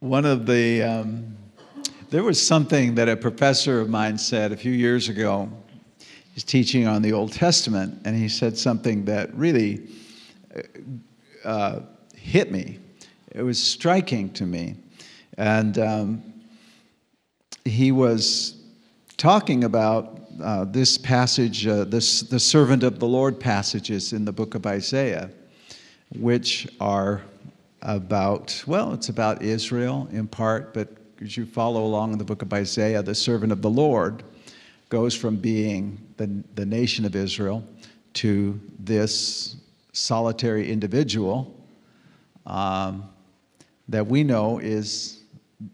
one of the, um, there was something that a professor of mine said a few years ago. He's teaching on the Old Testament, and he said something that really uh, hit me. It was striking to me. And um, he was talking about uh, this passage, uh, this, the servant of the Lord passages in the book of Isaiah, which are about, well, it's about Israel in part, but as you follow along in the book of Isaiah, the servant of the Lord goes from being the, the nation of Israel to this solitary individual um, that we know is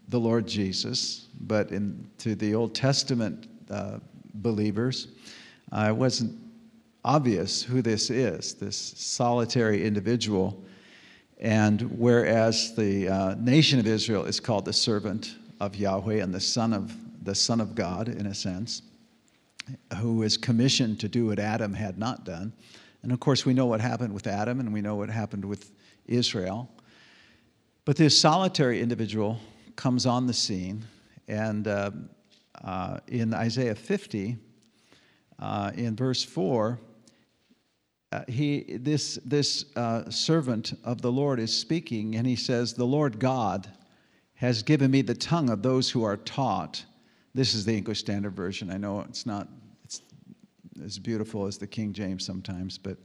the Lord Jesus, but in, to the Old Testament uh, believers, uh, it wasn't obvious who this is, this solitary individual. And whereas the uh, nation of Israel is called the servant of Yahweh and the son of the son of God, in a sense, who is commissioned to do what Adam had not done. And of course, we know what happened with Adam, and we know what happened with Israel. But this solitary individual comes on the scene, and uh, uh, in Isaiah 50, uh, in verse 4, uh, he, this, this uh, servant of the Lord is speaking, and he says, The Lord God has given me the tongue of those who are taught. This is the English Standard Version. I know it's not it's as beautiful as the King James sometimes, but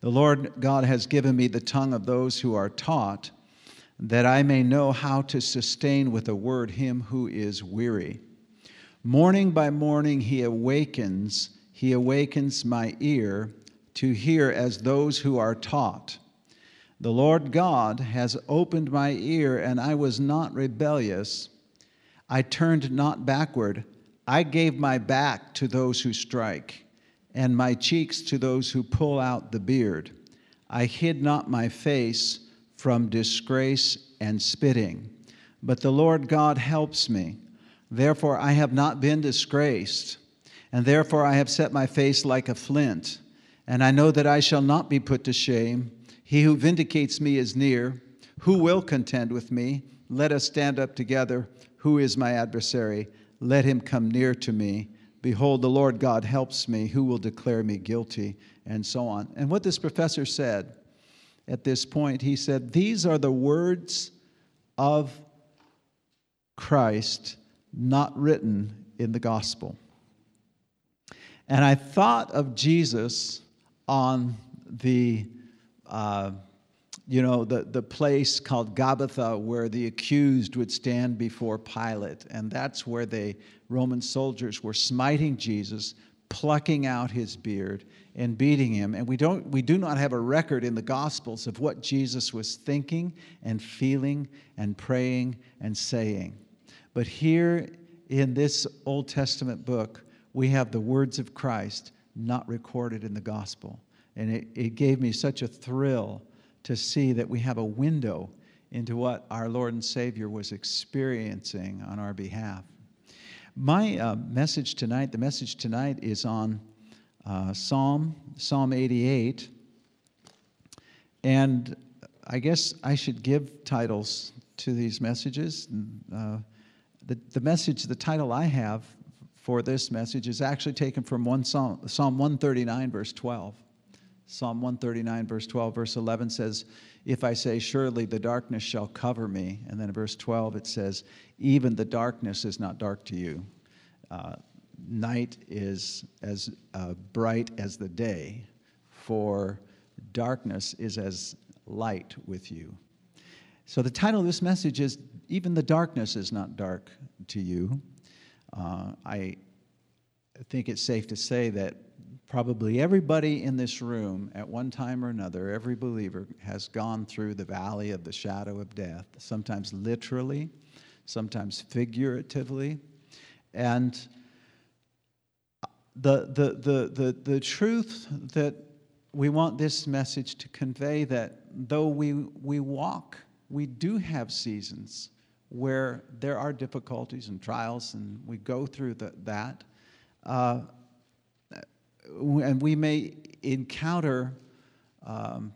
the Lord God has given me the tongue of those who are taught, that I may know how to sustain with a word him who is weary. Morning by morning he awakens, he awakens my ear to hear as those who are taught. The Lord God has opened my ear, and I was not rebellious. I turned not backward. I gave my back to those who strike, and my cheeks to those who pull out the beard. I hid not my face from disgrace and spitting. But the Lord God helps me. Therefore I have not been disgraced, and therefore I have set my face like a flint. And I know that I shall not be put to shame. He who vindicates me is near. Who will contend with me? Let us stand up together. Who is my adversary? Let him come near to me. Behold, the Lord God helps me. Who will declare me guilty? And so on. And what this professor said at this point, he said, These are the words of Christ not written in the gospel. And I thought of Jesus on the, uh, you know, the, the place called Gabbatha where the accused would stand before Pilate. And that's where the Roman soldiers were smiting Jesus, plucking out his beard and beating him. And we, don't, we do not have a record in the Gospels of what Jesus was thinking and feeling and praying and saying. But here in this Old Testament book, we have the words of Christ not recorded in the gospel. And it, it gave me such a thrill to see that we have a window into what our Lord and Savior was experiencing on our behalf. My uh, message tonight, the message tonight is on uh, Psalm, Psalm 88. And I guess I should give titles to these messages. Uh, the, the message, the title I have for this message is actually taken from one Psalm, Psalm 139, verse 12. Psalm 139, verse 12, verse 11 says, If I say, Surely the darkness shall cover me. And then in verse 12 it says, Even the darkness is not dark to you. Uh, night is as uh, bright as the day, for darkness is as light with you. So the title of this message is Even the Darkness is Not Dark to You. Uh, I think it's safe to say that probably everybody in this room at one time or another, every believer, has gone through the valley of the shadow of death, sometimes literally, sometimes figuratively. And the, the, the, the, the truth that we want this message to convey that though we, we walk, we do have seasons where there are difficulties and trials, and we go through the, that. Uh, and we may encounter um,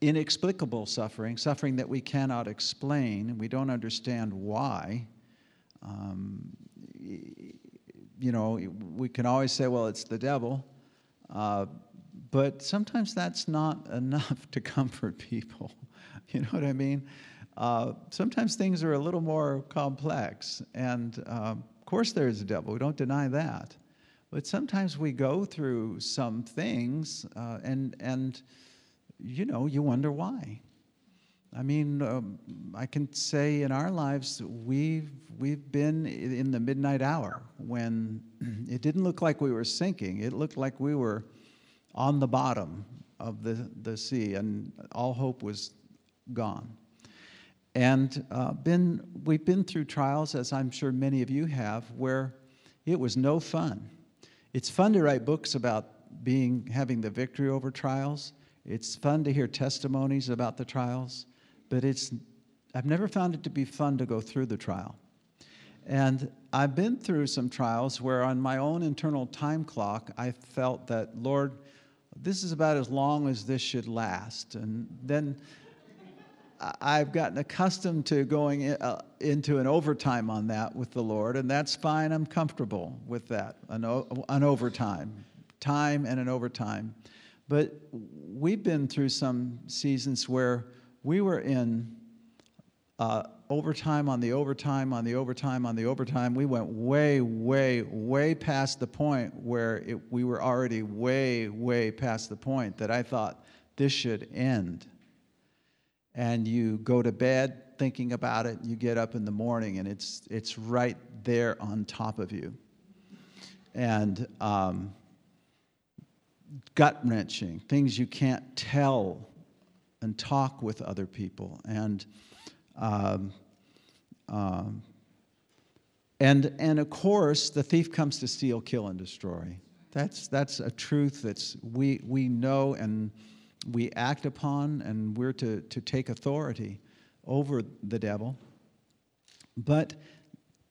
inexplicable suffering, suffering that we cannot explain, and we don't understand why. Um, you know, we can always say, well, it's the devil. Uh, but sometimes that's not enough to comfort people. You know what I mean? Uh, sometimes things are a little more complex. And uh, of course, there is a devil. We don't deny that. But sometimes we go through some things, uh, and, and, you know, you wonder why. I mean, um, I can say in our lives, we've, we've been in the midnight hour when it didn't look like we were sinking. It looked like we were on the bottom of the, the sea, and all hope was gone. And uh, been, we've been through trials, as I'm sure many of you have, where it was no fun. It's fun to write books about being having the victory over trials. It's fun to hear testimonies about the trials, but it's I've never found it to be fun to go through the trial. And I've been through some trials where on my own internal time clock I felt that Lord, this is about as long as this should last. And then I've gotten accustomed to going in, uh, into an overtime on that with the Lord, and that's fine. I'm comfortable with that, an, an overtime, time and an overtime. But we've been through some seasons where we were in uh, overtime on the overtime on the overtime on the overtime. We went way, way, way past the point where it, we were already way, way past the point that I thought this should end and you go to bed thinking about it, you get up in the morning and it's, it's right there on top of you. And um, gut wrenching, things you can't tell and talk with other people. And, um, um, and, and of course, the thief comes to steal, kill, and destroy. That's, that's a truth that's we, we know and we act upon and we're to, to take authority over the devil. But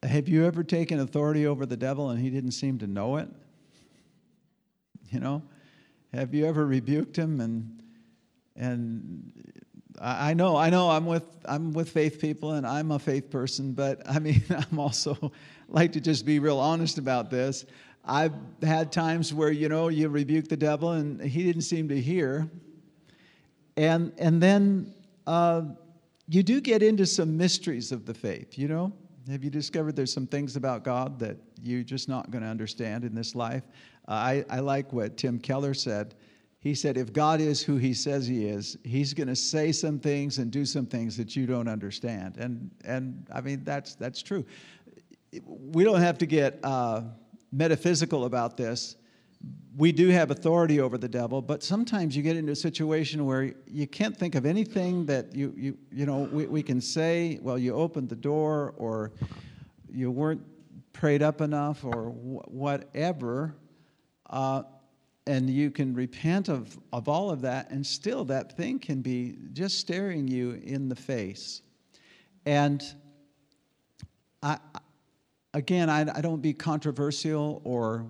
have you ever taken authority over the devil and he didn't seem to know it? You know? Have you ever rebuked him and and I know, I know I'm with I'm with faith people and I'm a faith person, but I mean I'm also like to just be real honest about this. I've had times where, you know, you rebuke the devil and he didn't seem to hear. And, and then uh, you do get into some mysteries of the faith, you know? Have you discovered there's some things about God that you're just not going to understand in this life? Uh, I, I like what Tim Keller said. He said, if God is who he says he is, he's going to say some things and do some things that you don't understand. And, and I mean, that's, that's true. We don't have to get uh, metaphysical about this we do have authority over the devil, but sometimes you get into a situation where you can't think of anything that you, you, you know, we, we can say, well, you opened the door or you weren't prayed up enough or wh- whatever. Uh, and you can repent of, of all of that, and still that thing can be just staring you in the face. And I, again, I, I don't be controversial or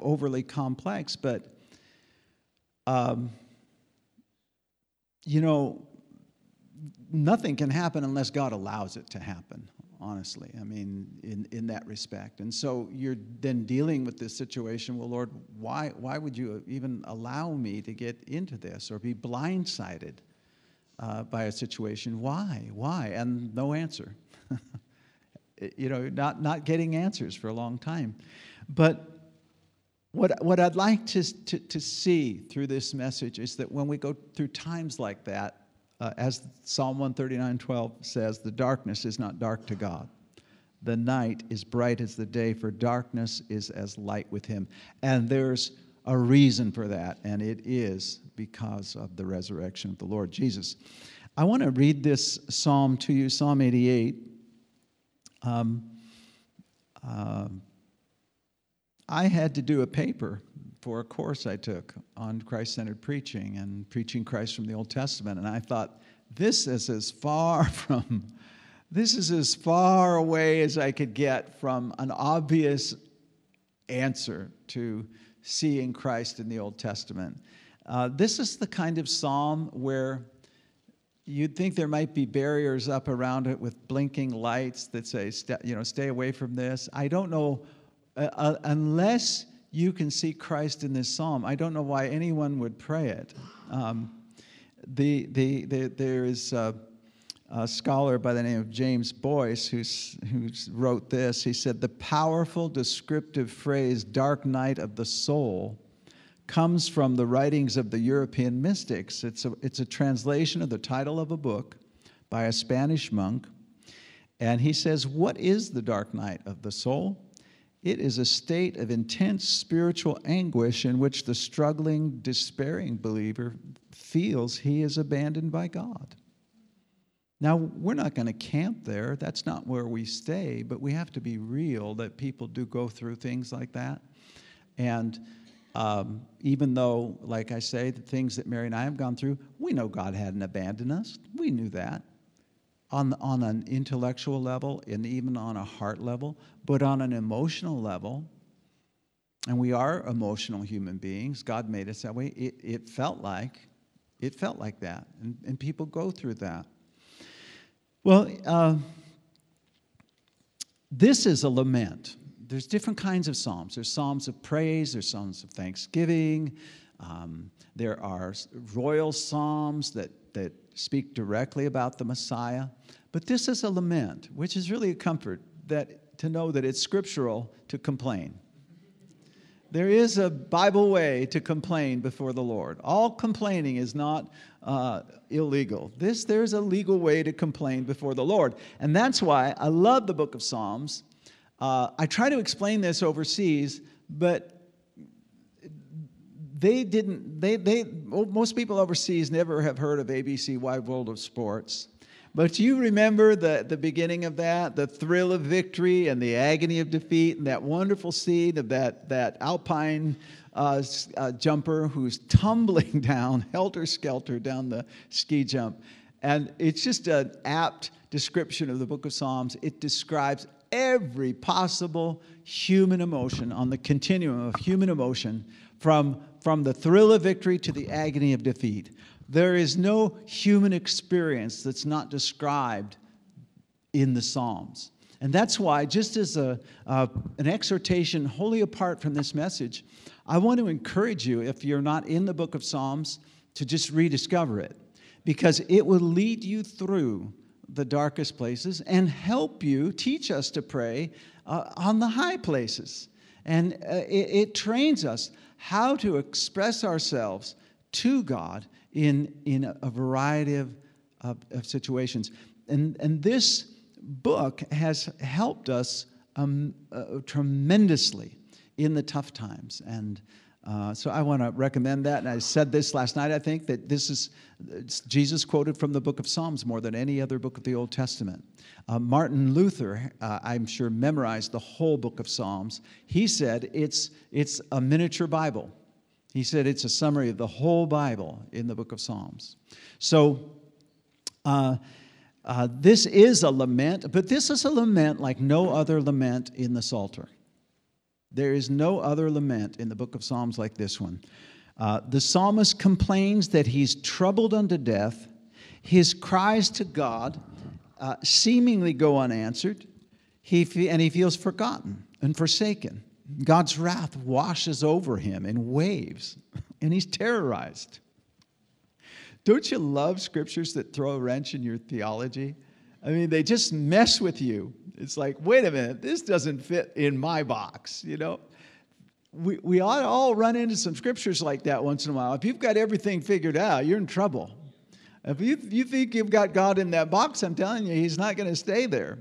overly complex, but um, you know, nothing can happen unless God allows it to happen, honestly. I mean, in, in that respect. And so you're then dealing with this situation. Well, Lord, why, why would you even allow me to get into this or be blindsided uh, by a situation? Why? Why? And no answer. you know, not, not getting answers for a long time. But what, what I'd like to, to, to see through this message is that when we go through times like that, uh, as Psalm 139 12 says, the darkness is not dark to God. The night is bright as the day, for darkness is as light with him. And there's a reason for that, and it is because of the resurrection of the Lord Jesus. I want to read this psalm to you, Psalm 88. Um, uh, I had to do a paper for a course I took on Christ centered preaching and preaching Christ from the Old Testament. And I thought, this is as far from, this is as far away as I could get from an obvious answer to seeing Christ in the Old Testament. Uh, this is the kind of psalm where you'd think there might be barriers up around it with blinking lights that say, you know, stay away from this. I don't know, uh, uh, unless you can see Christ in this psalm, I don't know why anyone would pray it. Um, the, the, the, there is a, a, scholar by the name of James Boice who wrote this. He said, The powerful descriptive phrase, dark night of the soul, comes from the writings of the European mystics. It's a, it's a translation of the title of a book by a Spanish monk. And he says, What is the dark night of the soul? It is a state of intense spiritual anguish in which the struggling, despairing believer feels he is abandoned by God. Now, we're not going to camp there. That's not where we stay, but we have to be real that people do go through things like that. And um, even though, like I say, the things that Mary and I have gone through, we know God hadn't abandoned us. We knew that on, on an intellectual level and even on a heart level, but on an emotional level, and we are emotional human beings, God made us that way, it, it felt like, it felt like that. And, and people go through that. Well, uh, this is a lament there's different kinds of psalms. There's psalms of praise, there's psalms of thanksgiving, um, there are royal psalms that, that speak directly about the Messiah. But this is a lament, which is really a comfort that to know that it's scriptural to complain. There is a Bible way to complain before the Lord. All complaining is not uh, illegal. This there's a legal way to complain before the Lord, and that's why I love the Book of Psalms uh, I try to explain this overseas, but they didn't, they, they, most people overseas never have heard of ABC Wide World of Sports. But you remember the, the beginning of that, the thrill of victory and the agony of defeat, and that wonderful scene of that, that alpine uh, uh, jumper who's tumbling down, helter skelter, down the ski jump. And it's just an apt description of the book of Psalms. It describes every possible human emotion on the continuum of human emotion from, from the thrill of victory to the agony of defeat. There is no human experience that's not described in the Psalms. And that's why, just as a, uh, an exhortation wholly apart from this message, I want to encourage you, if you're not in the book of Psalms, to just rediscover it because it will lead you through the darkest places and help you teach us to pray uh, on the high places. And uh, it, it, trains us how to express ourselves to God in, in a, variety of, of, of, situations. And, and this book has helped us um, uh, tremendously in the tough times. And uh, so I want to recommend that. And I said this last night, I think, that this is Jesus quoted from the book of Psalms more than any other book of the Old Testament. Uh, Martin Luther, uh, I'm sure, memorized the whole book of Psalms. He said it's, it's a miniature Bible. He said it's a summary of the whole Bible in the book of Psalms. So, uh, uh, this is a lament, but this is a lament like no other lament in the Psalter. There is no other lament in the book of Psalms like this one. Uh, the psalmist complains that he's troubled unto death. His cries to God uh, seemingly go unanswered, he, and he feels forgotten and forsaken. God's wrath washes over him in waves, and he's terrorized. Don't you love scriptures that throw a wrench in your theology? I mean, they just mess with you. It's like, wait a minute, this doesn't fit in my box, you know? We, we ought to all run into some scriptures like that once in a while. If you've got everything figured out, you're in trouble. If you, you think you've got God in that box, I'm telling you, He's not going to stay there.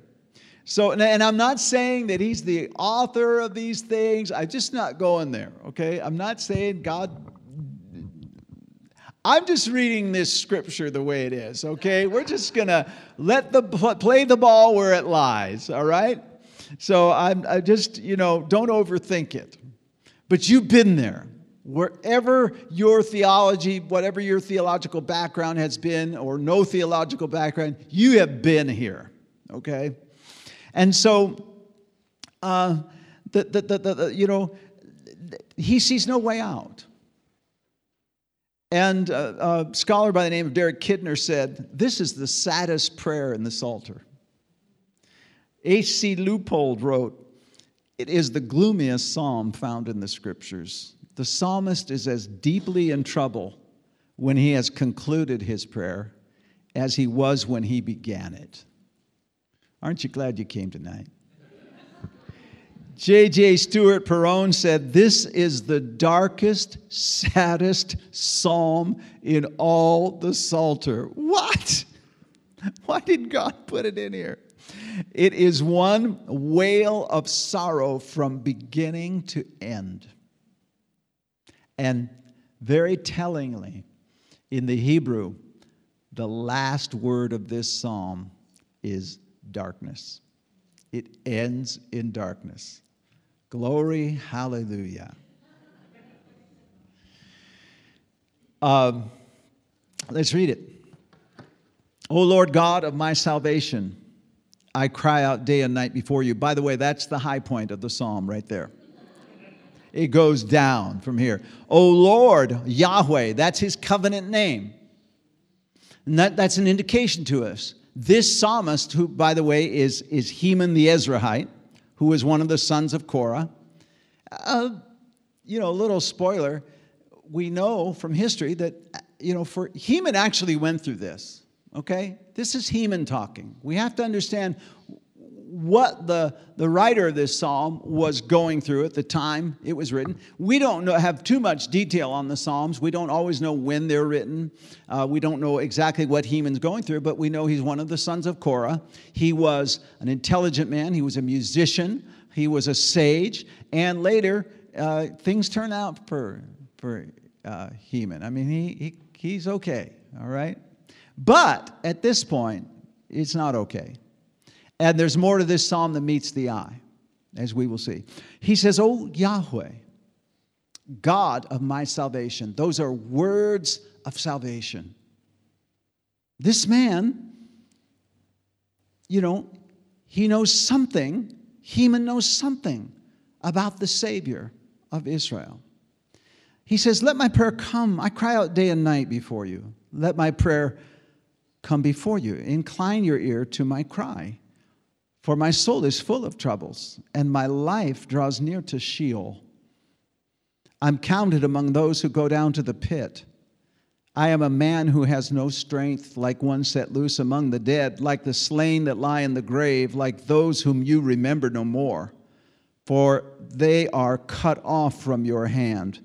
So, and I'm not saying that He's the author of these things. I'm just not going there, okay? I'm not saying God I'm just reading this scripture the way it is, okay? We're just gonna let the play the ball where it lies, all right? So I'm I just, you know, don't overthink it. But you've been there. Wherever your theology, whatever your theological background has been, or no theological background, you have been here, okay? And so, uh, the, the, the, the, you know, he sees no way out. And a, a scholar by the name of Derek Kidner said, This is the saddest prayer in the Psalter. H.C. Leupold wrote, It is the gloomiest psalm found in the scriptures. The psalmist is as deeply in trouble when he has concluded his prayer as he was when he began it. Aren't you glad you came tonight? J.J. Stewart Perowne said, This is the darkest, saddest psalm in all the Psalter. What? Why did God put it in here? It is one wail of sorrow from beginning to end. And very tellingly, in the Hebrew, the last word of this psalm is darkness. It ends in darkness. Glory, hallelujah. Um, let's read it. O Lord God of my salvation, I cry out day and night before you. By the way, that's the high point of the psalm right there. It goes down from here. O Lord, Yahweh, that's his covenant name. And that, that's an indication to us. This psalmist, who, by the way, is, is Heman the Ezrahite, who was one of the sons of Korah. Uh, you know, a little spoiler, we know from history that, you know, for Heman actually went through this, okay? This is Heman talking. We have to understand what the, the writer of this psalm was going through at the time it was written. We don't know, have too much detail on the psalms. We don't always know when they're written. Uh, we don't know exactly what Heman's going through, but we know he's one of the sons of Korah. He was an intelligent man, he was a musician, he was a sage, and later uh, things turn out for, for uh, Heman. I mean, he, he, he's okay, all right? But at this point, it's not okay. And there's more to this psalm than meets the eye, as we will see. He says, Oh Yahweh, God of my salvation. Those are words of salvation. This man, you know, he knows something, Heman knows something about the Savior of Israel. He says, Let my prayer come. I cry out day and night before you. Let my prayer come before you. Incline your ear to my cry. For my soul is full of troubles, and my life draws near to Sheol. I'm counted among those who go down to the pit. I am a man who has no strength, like one set loose among the dead, like the slain that lie in the grave, like those whom you remember no more. For they are cut off from your hand.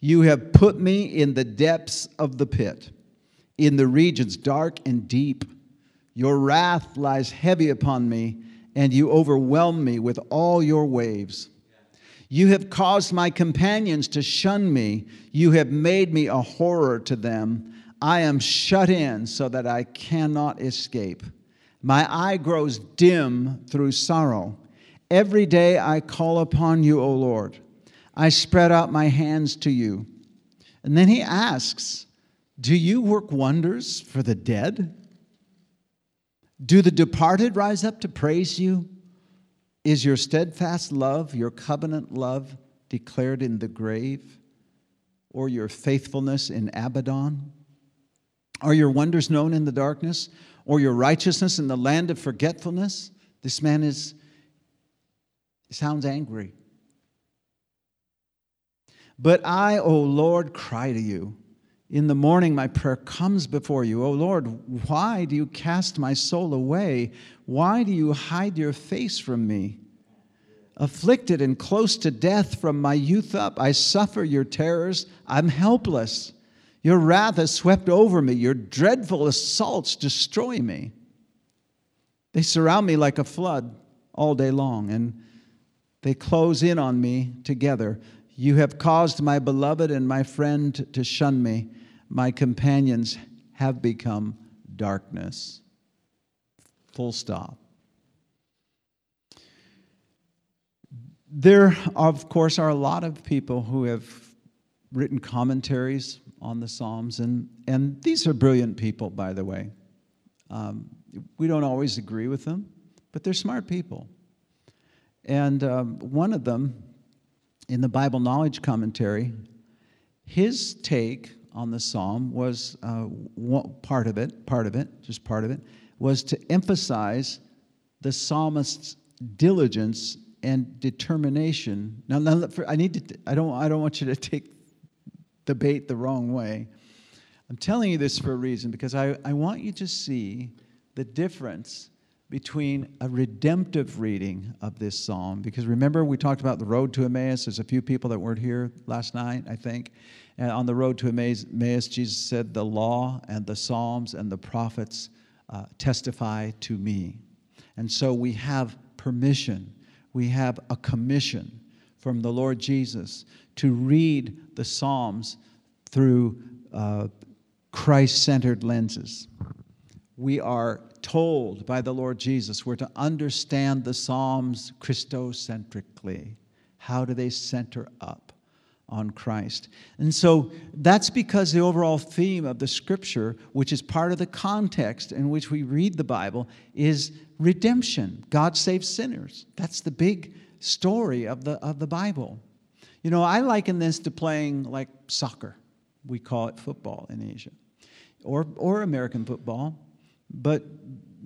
You have put me in the depths of the pit, in the regions dark and deep. Your wrath lies heavy upon me and you overwhelm me with all your waves. You have caused my companions to shun me. You have made me a horror to them. I am shut in so that I cannot escape. My eye grows dim through sorrow. Every day I call upon you, O Lord. I spread out my hands to you. And then he asks, Do you work wonders for the dead? Do the departed rise up to praise you? Is your steadfast love, your covenant love, declared in the grave? Or your faithfulness in Abaddon? Are your wonders known in the darkness? Or your righteousness in the land of forgetfulness? This man is, sounds angry. But I, O Lord, cry to you. In the morning, my prayer comes before you. O Lord, why do you cast my soul away? Why do you hide your face from me? Afflicted and close to death from my youth up, I suffer your terrors. I'm helpless. Your wrath has swept over me. Your dreadful assaults destroy me. They surround me like a flood all day long, and they close in on me together. You have caused my beloved and my friend to shun me my companions have become darkness. Full stop. There, of course, are a lot of people who have written commentaries on the Psalms, and, and these are brilliant people, by the way. Um, we don't always agree with them, but they're smart people. And um, one of them, in the Bible Knowledge Commentary, his take on the psalm was uh, part of it, part of it, just part of it, was to emphasize the psalmist's diligence and determination. Now, now I need to. I don't. I don't want you to take the bait the wrong way. I'm telling you this for a reason because I, I want you to see the difference between a redemptive reading of this psalm. Because remember, we talked about the road to Emmaus. There's a few people that weren't here last night, I think. And on the road to Emmaus, Jesus said, The law and the Psalms and the prophets uh, testify to me. And so we have permission, we have a commission from the Lord Jesus to read the Psalms through uh, Christ centered lenses. We are told by the Lord Jesus we're to understand the Psalms Christocentrically. How do they center up on Christ? And so that's because the overall theme of the scripture, which is part of the context in which we read the Bible, is redemption. God saves sinners. That's the big story of the, of the Bible. You know, I liken this to playing like soccer. We call it football in Asia, or, or American football. But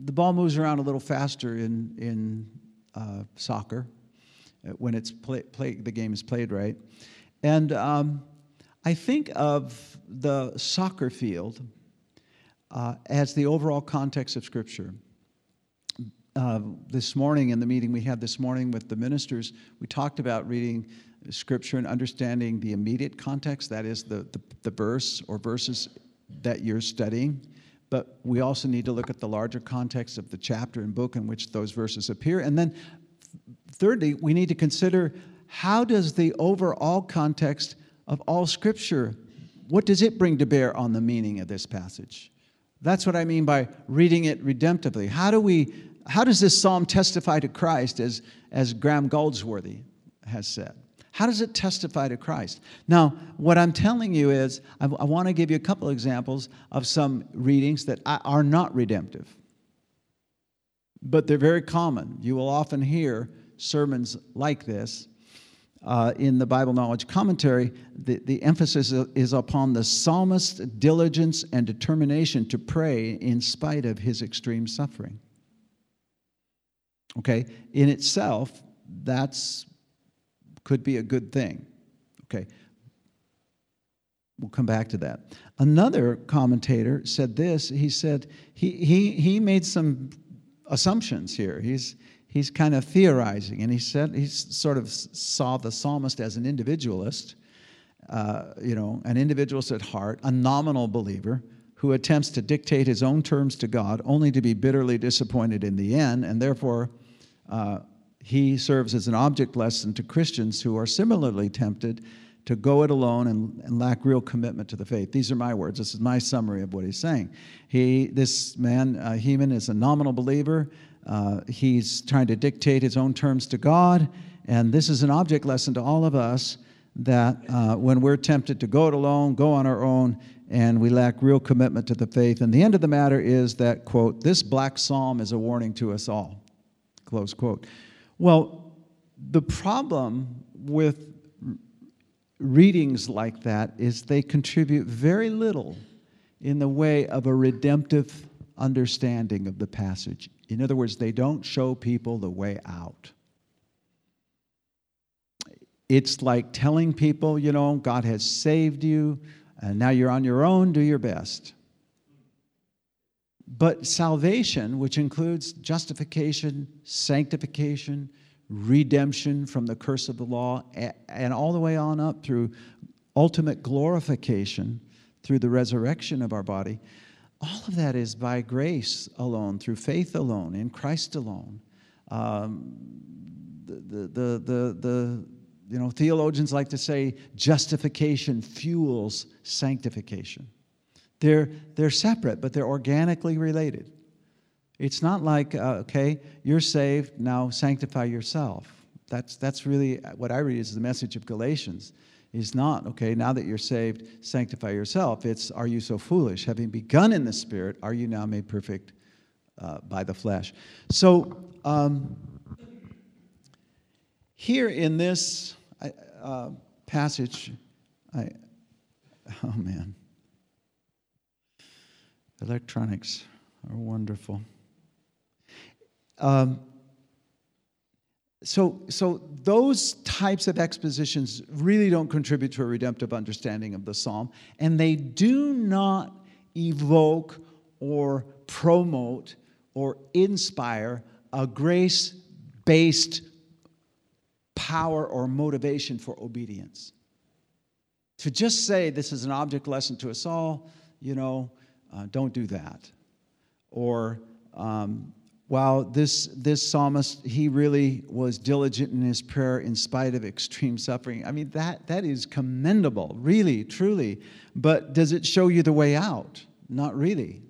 the ball moves around a little faster in, in uh, soccer uh, when it's play, play, the game is played right. And um, I think of the soccer field uh, as the overall context of Scripture. Uh, this morning, in the meeting we had this morning with the ministers, we talked about reading Scripture and understanding the immediate context, that is, the, the, the verse or verses that you're studying but we also need to look at the larger context of the chapter and book in which those verses appear. And then, thirdly, we need to consider how does the overall context of all Scripture, what does it bring to bear on the meaning of this passage? That's what I mean by reading it redemptively. How do we, how does this psalm testify to Christ, as, as Graham Goldsworthy has said? How does it testify to Christ? Now, what I'm telling you is, I, I want to give you a couple examples of some readings that are not redemptive, but they're very common. You will often hear sermons like this. Uh, in the Bible Knowledge Commentary, the, the emphasis is upon the psalmist's diligence and determination to pray in spite of his extreme suffering. Okay, in itself, that's could be a good thing. Okay. We'll come back to that. Another commentator said this. He said he, he, he made some assumptions here. He's, he's kind of theorizing, and he said he sort of saw the psalmist as an individualist, uh, you know, an individualist at heart, a nominal believer who attempts to dictate his own terms to God, only to be bitterly disappointed in the end, and therefore uh, he serves as an object lesson to Christians who are similarly tempted to go it alone and, and, lack real commitment to the faith. These are my words. This is my summary of what he's saying. He, this man, uh, Heman, is a nominal believer. Uh, he's trying to dictate his own terms to God. And this is an object lesson to all of us that uh, when we're tempted to go it alone, go on our own, and we lack real commitment to the faith. And the end of the matter is that, quote, this black psalm is a warning to us all, close quote. Well, the problem with readings like that is they contribute very little in the way of a redemptive understanding of the passage. In other words, they don't show people the way out. It's like telling people, you know, God has saved you, and now you're on your own, do your best. But salvation, which includes justification, sanctification, redemption from the curse of the law, and all the way on up through ultimate glorification through the resurrection of our body, all of that is by grace alone, through faith alone, in Christ alone. Um, the, the, the, the, you know, theologians like to say justification fuels sanctification. They're, they're separate, but they're organically related. It's not like, uh, okay, you're saved, now sanctify yourself. That's, that's really what I read is the message of Galatians. Is not, okay, now that you're saved, sanctify yourself. It's, are you so foolish? Having begun in the Spirit, are you now made perfect uh, by the flesh? So, um, here in this uh, passage, I, oh man, Electronics are wonderful. Um, so, so those types of expositions really don't contribute to a redemptive understanding of the psalm, and they do not evoke or promote or inspire a grace based power or motivation for obedience. To just say this is an object lesson to us all, you know, uh, don't do that. Or, um, wow, this, this psalmist, he really was diligent in his prayer in spite of extreme suffering. I mean, that, that is commendable, really, truly. But does it show you the way out? Not really.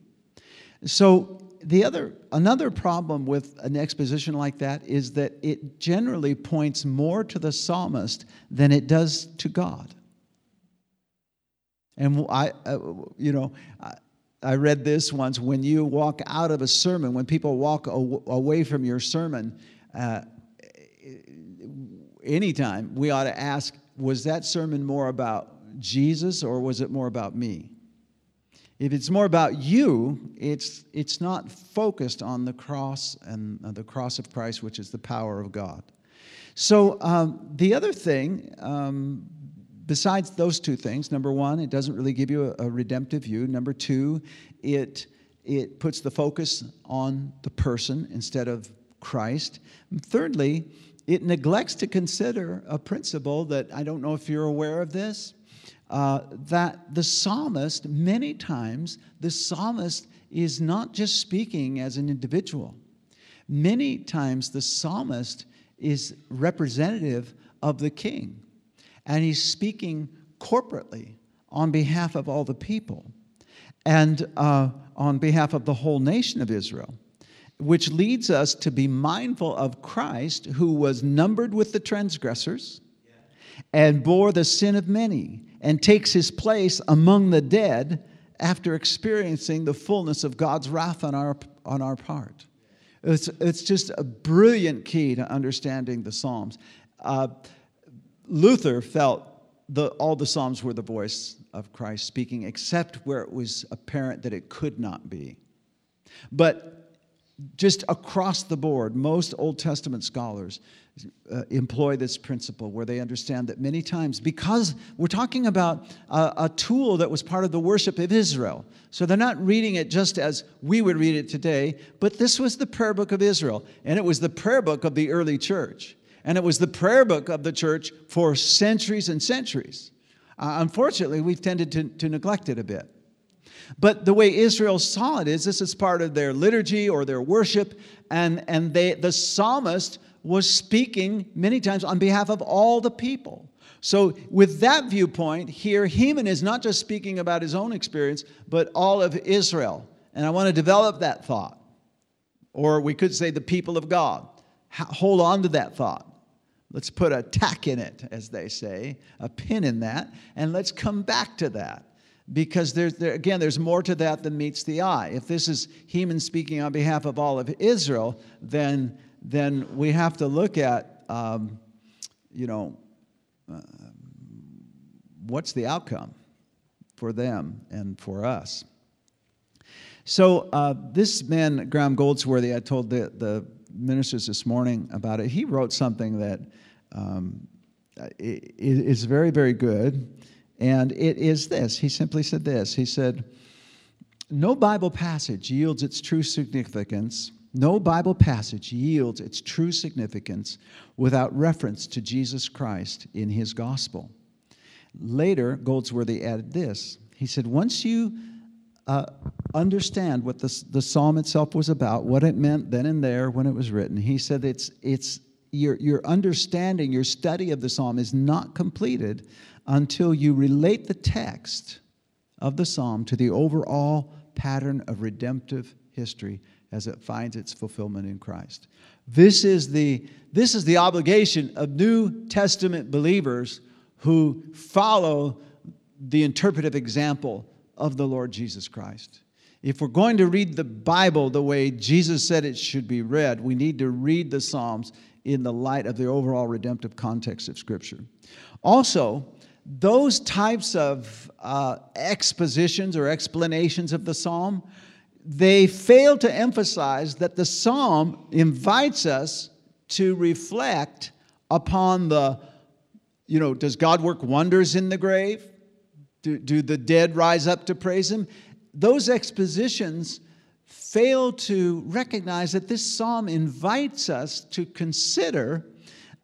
So the other another problem with an exposition like that is that it generally points more to the psalmist than it does to God. And I, uh, you know, I, read this once. When you walk out of a sermon, when people walk away from your sermon, uh, anytime we ought to ask, was that sermon more about Jesus or was it more about me? If it's more about you, it's, it's not focused on the cross and uh, the cross of Christ, which is the power of God. So, um, the other thing, um, besides those two things, number one, it doesn't really give you a, a redemptive view. Number two, it, it puts the focus on the person instead of Christ. And thirdly, it neglects to consider a principle that I don't know if you're aware of this uh, that the psalmist, many times, the psalmist is not just speaking as an individual. Many times, the psalmist is representative of the king, and he's speaking corporately on behalf of all the people and uh, on behalf of the whole nation of Israel which leads us to be mindful of Christ, who was numbered with the transgressors and bore the sin of many and takes his place among the dead after experiencing the fullness of God's wrath on our, on our part. It's, it's just a brilliant key to understanding the Psalms. Uh, Luther felt the, all the Psalms were the voice of Christ speaking, except where it was apparent that it could not be. But just across the board, most Old Testament scholars uh, employ this principle where they understand that many times, because we're talking about a, a, tool that was part of the worship of Israel, so they're not reading it just as we would read it today, but this was the prayer book of Israel, and it was the prayer book of the early church, and it was the prayer book of the church for centuries and centuries. Uh, unfortunately, we've tended to, to neglect it a bit. But the way Israel saw it is this is part of their liturgy or their worship, and, and they, the psalmist was speaking many times on behalf of all the people. So, with that viewpoint, here, Heman is not just speaking about his own experience, but all of Israel. And I want to develop that thought. Or we could say the people of God. Hold on to that thought. Let's put a tack in it, as they say, a pin in that, and let's come back to that. Because there's, there, again, there's more to that than meets the eye. If this is Heman speaking on behalf of all of Israel, then then we have to look at, um, you know, uh, what's the outcome for them and for us. So uh, this man, Graham Goldsworthy, I told the, the ministers this morning about it. He wrote something that um, is very, very good. And it is this. He simply said this. He said, No Bible passage yields its true significance no Bible passage yields its true significance without reference to Jesus Christ in his gospel. Later, Goldsworthy added this. He said, Once you uh, understand what the, the psalm itself was about, what it meant then and there when it was written, he said it's, it's your, your understanding, your study of the psalm is not completed until you relate the text of the psalm to the overall pattern of redemptive history as it finds its fulfillment in Christ. This is the, this is the obligation of New Testament believers who follow the interpretive example of the Lord Jesus Christ. If we're going to read the Bible the way Jesus said it should be read, we need to read the Psalms in the light of the overall redemptive context of Scripture. Also, those types of uh, expositions or explanations of the psalm, they fail to emphasize that the psalm invites us to reflect upon the, you know, does God work wonders in the grave? Do, do the dead rise up to praise Him? Those expositions fail to recognize that this psalm invites us to consider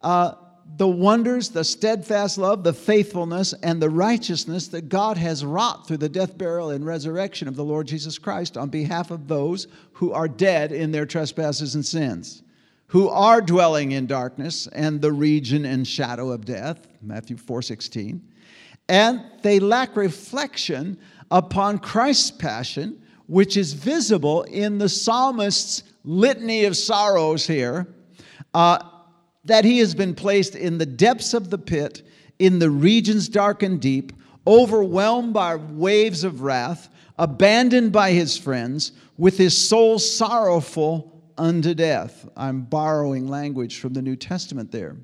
uh, the wonders, the steadfast love, the faithfulness, and the righteousness that God has wrought through the death, burial, and resurrection of the Lord Jesus Christ on behalf of those who are dead in their trespasses and sins, who are dwelling in darkness and the region and shadow of death, Matthew 4:16. And they lack reflection upon Christ's passion, which is visible in the psalmist's litany of sorrows here. Uh, that he has been placed in the depths of the pit, in the regions dark and deep, overwhelmed by waves of wrath, abandoned by his friends, with his soul sorrowful unto death. I'm borrowing language from the New Testament there.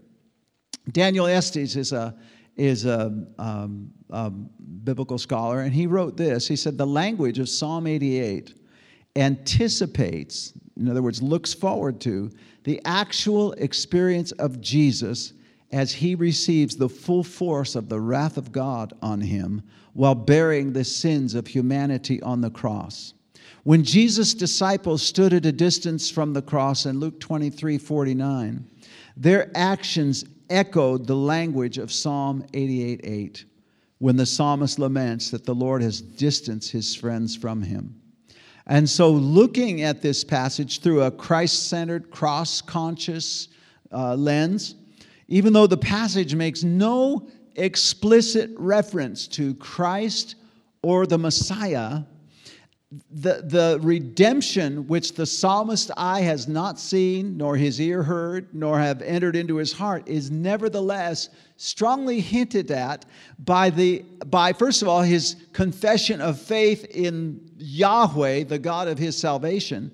Daniel Estes is a, is a, um, a biblical scholar, and he wrote this. He said, The language of Psalm 88 anticipates, in other words, looks forward to, the actual experience of Jesus as he receives the full force of the wrath of God on him while bearing the sins of humanity on the cross. When Jesus' disciples stood at a distance from the cross in Luke 23 49, their actions echoed the language of Psalm 88 8, when the psalmist laments that the Lord has distanced his friends from him. And so, looking at this passage through a Christ centered, cross conscious uh, lens, even though the passage makes no explicit reference to Christ or the Messiah, the, the redemption which the psalmist's eye has not seen, nor his ear heard, nor have entered into his heart, is nevertheless strongly hinted at by the by first of all his confession of faith in Yahweh, the God of his salvation,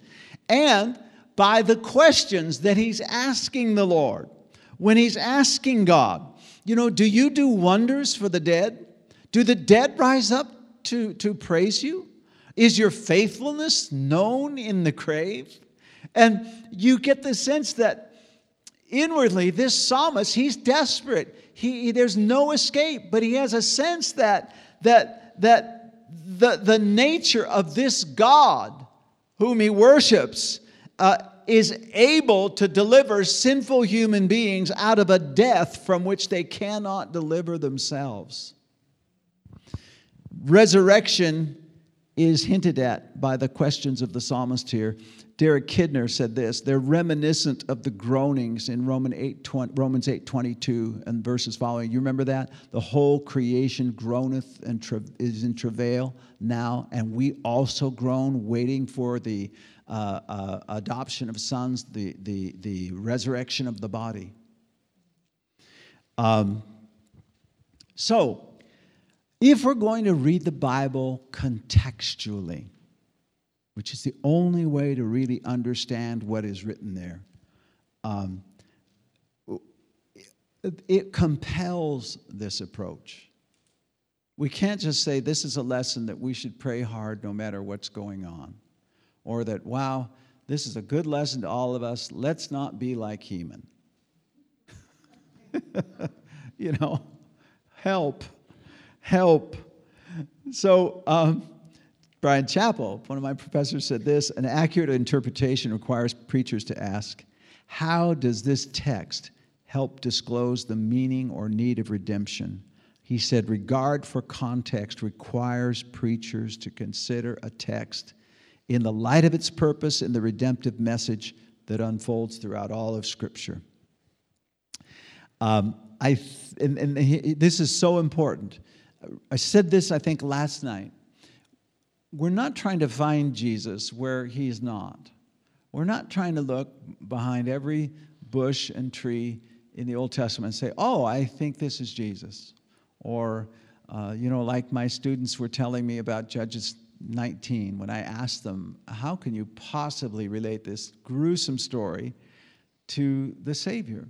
and by the questions that he's asking the Lord. When he's asking God, you know, do you do wonders for the dead? Do the dead rise up to, to praise you? Is your faithfulness known in the grave? And you get the sense that inwardly, this psalmist, he's desperate. He, there's no escape, but he has a sense that, that, that the, the nature of this God whom he worships uh, is able to deliver sinful human beings out of a death from which they cannot deliver themselves. Resurrection is hinted at by the questions of the psalmist here. Derek Kidner said this they're reminiscent of the groanings in Roman 8, 20, Romans 8 22 and verses following. You remember that? The whole creation groaneth and tra- is in travail now, and we also groan, waiting for the uh, uh, adoption of sons, the, the, the resurrection of the body. Um, so, if we're going to read the Bible contextually, which is the only way to really understand what is written there, um, it compels this approach. We can't just say this is a lesson that we should pray hard no matter what's going on, or that, wow, this is a good lesson to all of us. Let's not be like Heman. you know, help help. So, um, Bryan Chapell, one of my professors, said this an accurate interpretation requires preachers to ask, How does this text help disclose the meaning or need of redemption? He said, Regard for context requires preachers to consider a text in the light of its purpose and the redemptive message that unfolds throughout all of Scripture. Um, I th- and, and he, this is so important. I said this, I think, last night. We're not trying to find Jesus where he's not. We're not trying to look behind every bush and tree in the Old Testament and say, oh, I think this is Jesus. Or, uh, you know, like my students were telling me about Judges 19 when I asked them, how can you possibly relate this gruesome story to the Savior?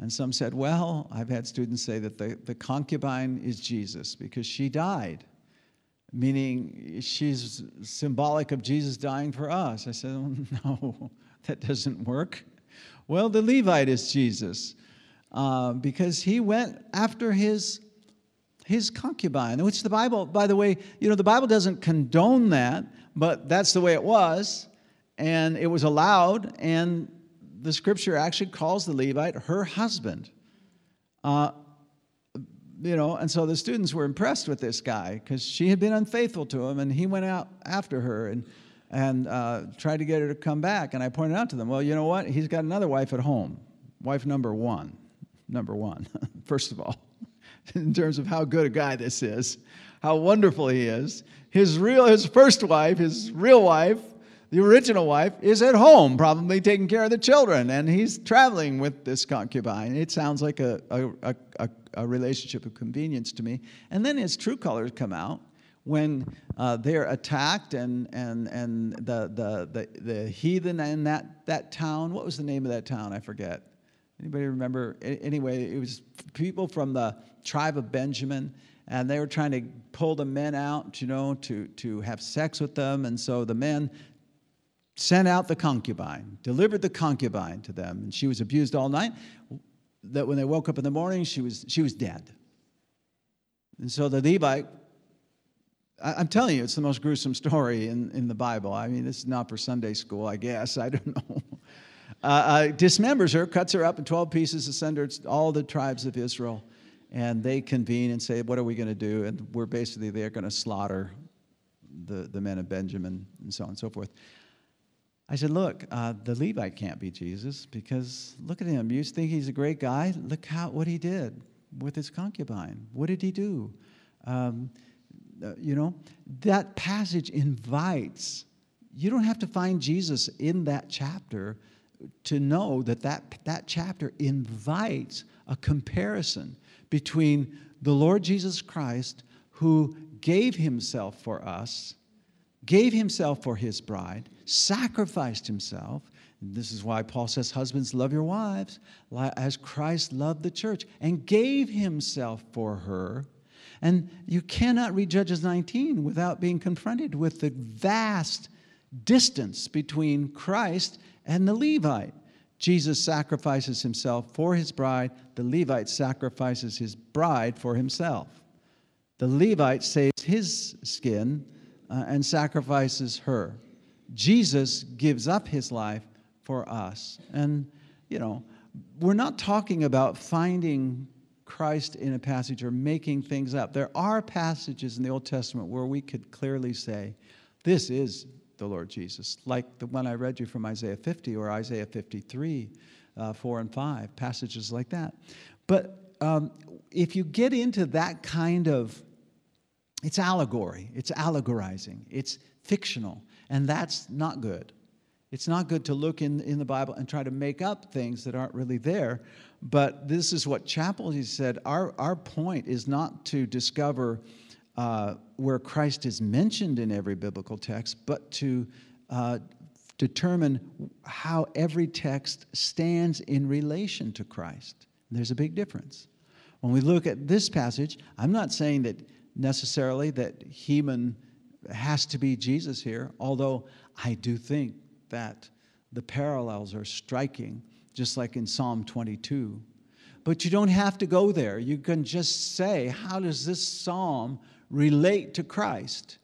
And some said, well, I've had students say that the, the concubine is Jesus because she died, meaning she's symbolic of Jesus dying for us. I said, no, that doesn't work. Well, the Levite is Jesus uh, because he went after his, his concubine, which the Bible, by the way, you know, the Bible doesn't condone that, but that's the way it was. And it was allowed, and the scripture actually calls the Levite her husband. Uh, you know, and so the students were impressed with this guy because she had been unfaithful to him, and he went out after her and and uh, tried to get her to come back. And I pointed out to them, well, you know what? He's got another wife at home, wife number one, number one. First of all, in terms of how good a guy this is, how wonderful he is. His real, his first wife, his real wife, the original wife is at home, probably taking care of the children, and he's traveling with this concubine. It sounds like a, a, a, a relationship of convenience to me. And then his true colors come out when uh, they're attacked and, and, and the, the, the, the heathen in that, that town. What was the name of that town? I forget. Anybody remember? Anyway, it was people from the tribe of Benjamin, and they were trying to pull the men out, you know, to, to have sex with them. And so the men sent out the concubine, delivered the concubine to them, and she was abused all night. That when they woke up in the morning, she was, she was dead. And so the Levite, I, am telling you, it's the most gruesome story in, in the Bible. I mean, this is not for Sunday school, I guess. I don't know. Uh, uh, dismembers her, cuts her up in 12 pieces, to send her to all the tribes of Israel. And they convene and say, What are we going to do? And we're basically, they're going to slaughter the, the men of Benjamin and so on and so forth. I said, Look, uh, the Levite can't be Jesus because look at him. You think he's a great guy? Look how, what he did with his concubine. What did he do? Um, uh, you know, that passage invites, you don't have to find Jesus in that chapter to know that that, that chapter invites a comparison between the Lord Jesus Christ, who gave himself for us gave himself for his bride, sacrificed himself. This is why Paul says, Husbands, love your wives as Christ loved the church and gave himself for her. And you cannot read Judges 19 without being confronted with the vast distance between Christ and the Levite. Jesus sacrifices himself for his bride, the Levite sacrifices his bride for himself. The Levite saves his skin, uh, and sacrifices her. Jesus gives up his life for us. And, you know, we're not talking about finding Christ in a passage or making things up. There are passages in the Old Testament where we could clearly say, this is the Lord Jesus, like the one I read you from Isaiah 50 or Isaiah 53, uh, 4 and 5, passages like that. But um, if you get into that kind of it's allegory, it's allegorizing, it's fictional, and that's not good. It's not good to look in, in the Bible and try to make up things that aren't really there. But this is what Chapell he said. Our, our point is not to discover uh, where Christ is mentioned in every biblical text, but to uh, determine how every text stands in relation to Christ. There's a big difference. When we look at this passage, I'm not saying that necessarily that Heman has to be Jesus here, although I do think that the parallels are striking, just like in Psalm 22. But you don't have to go there. You can just say, how does this psalm relate to Christ?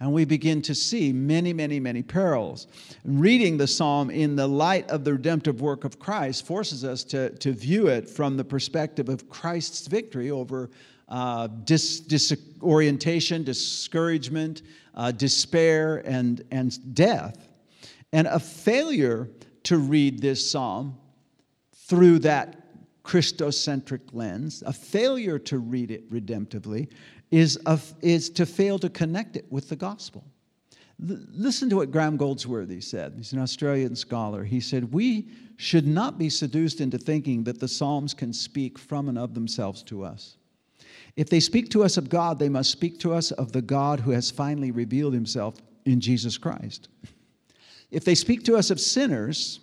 And we begin to see many, many, many parallels. Reading the psalm in the light of the redemptive work of Christ forces us to, to view it from the perspective of Christ's victory over uh, dis- disorientation, discouragement, uh, despair, and, and death. And a failure to read this psalm through that Christocentric lens, a failure to read it redemptively, is, a, is to fail to connect it with the gospel. Listen to what Graham Goldsworthy said. He's an Australian scholar. He said, We should not be seduced into thinking that the Psalms can speak from and of themselves to us. If they speak to us of God, they must speak to us of the God who has finally revealed himself in Jesus Christ. If they speak to us of sinners,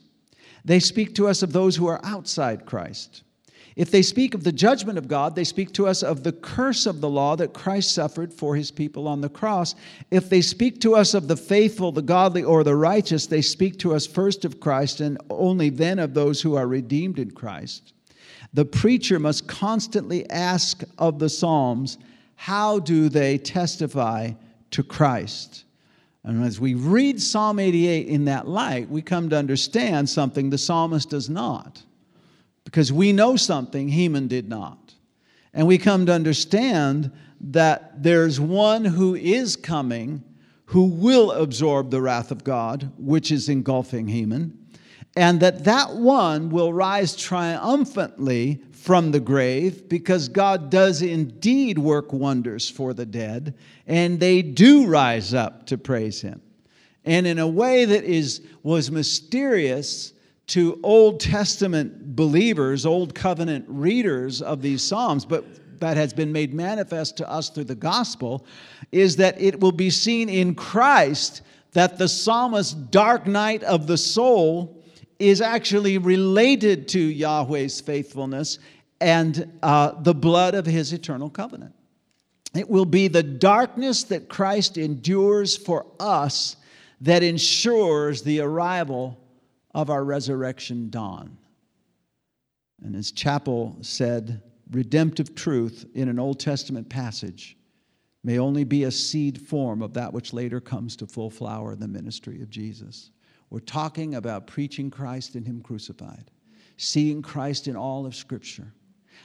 they speak to us of those who are outside Christ. If they speak of the judgment of God, they speak to us of the curse of the law that Christ suffered for his people on the cross. If they speak to us of the faithful, the godly, or the righteous, they speak to us first of Christ and only then of those who are redeemed in Christ. The preacher must constantly ask of the Psalms, how do they testify to Christ? And as we read Psalm 88 in that light, we come to understand something the psalmist does not because we know something Heman did not. And we come to understand that there's one who is coming who will absorb the wrath of God, which is engulfing Heman, and that that one will rise triumphantly from the grave because God does indeed work wonders for the dead, and they do rise up to praise him. And in a way that is, was mysterious to Old Testament believers, Old Covenant readers of these Psalms, but that has been made manifest to us through the gospel, is that it will be seen in Christ that the psalmist's dark night of the soul is actually related to Yahweh's faithfulness and uh, the blood of his eternal covenant. It will be the darkness that Christ endures for us that ensures the arrival of our resurrection dawn. And as Chapell said, redemptive truth in an Old Testament passage may only be a seed form of that which later comes to full flower in the ministry of Jesus. We're talking about preaching Christ and Him crucified, seeing Christ in all of Scripture.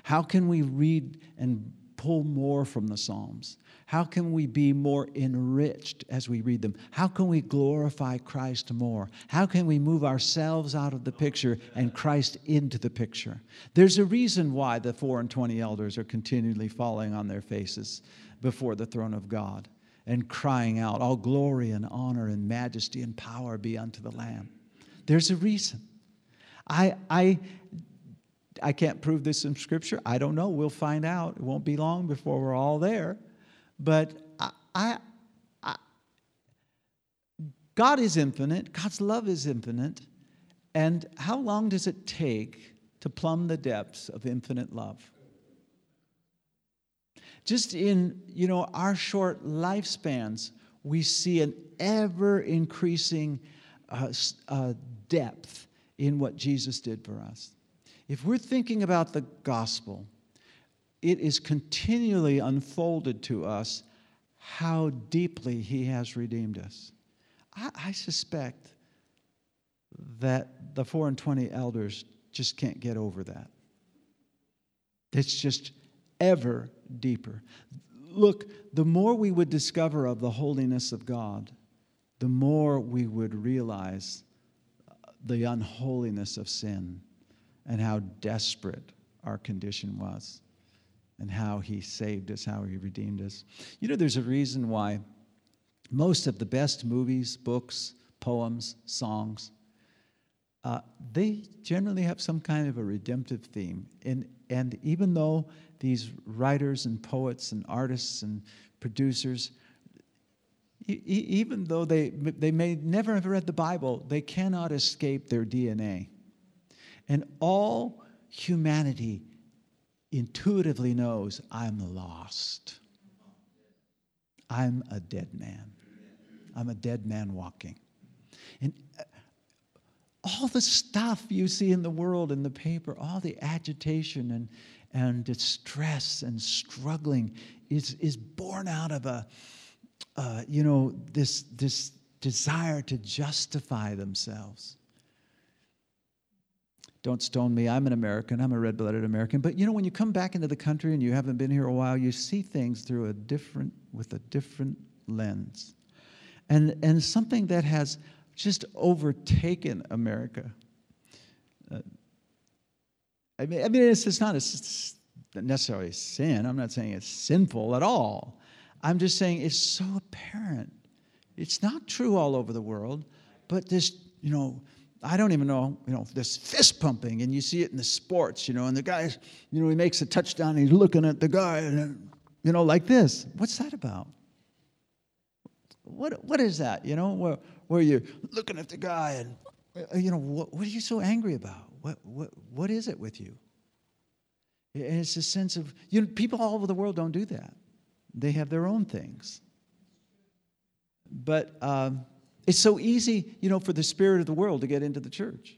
How can we read and pull more from the Psalms? How can we be more enriched as we read them? How can we glorify Christ more? How can we move ourselves out of the picture and Christ into the picture? There's a reason why the four and twenty elders are continually falling on their faces before the throne of God and crying out, All glory and honor and majesty and power be unto the Lamb. There's a reason. I, I I can't prove this in Scripture. I don't know. We'll find out. It won't be long before we're all there. But I, I, I, God is infinite, God's love is infinite. And how long does it take to plumb the depths of infinite love? Just in you know our short lifespans, we see an ever increasing uh, uh, depth in what Jesus did for us. If we're thinking about the gospel, it is continually unfolded to us how deeply he has redeemed us. I, I suspect that the four and twenty elders just can't get over that. It's just ever deeper. Look, the more we would discover of the holiness of God, the more we would realize the unholiness of sin and how desperate our condition was and how he saved us, how he redeemed us. You know, there's a reason why most of the best movies, books, poems, songs, uh, they generally have some kind of a redemptive theme. And, and even though these writers and poets and artists and producers, e- even though they, they may never have read the Bible, they cannot escape their DNA. And all humanity intuitively knows I'm lost. I'm a dead man. I'm a dead man walking. And uh, all the stuff you see in the world, in the paper, all the agitation and, and distress and struggling is, is born out of a, uh, you know, this, this desire to justify themselves. Don't stone me. I'm an American. I'm a red blooded American. But you know, when you come back into the country and you haven't been here a while, you see things through a different, with a different lens. And, and something that has just overtaken America. Uh, I mean, I mean it's, it's not a, necessarily a sin. I'm not saying it's sinful at all. I'm just saying it's so apparent. It's not true all over the world, but this, you know, I don't even know, you know, this fist pumping, and you see it in the sports, you know, and the guy, you know, he makes a touchdown, he's looking at the guy, and, you know, like this. What's that about? What, what is that, you know, where, where you're looking at the guy, and, uh, you know, what, what are you so angry about? What, what, what is it with you? And it's a sense of, you know, people all over the world don't do that. They have their own things. But um, it's so easy, you know, for the spirit of the world to get into the church.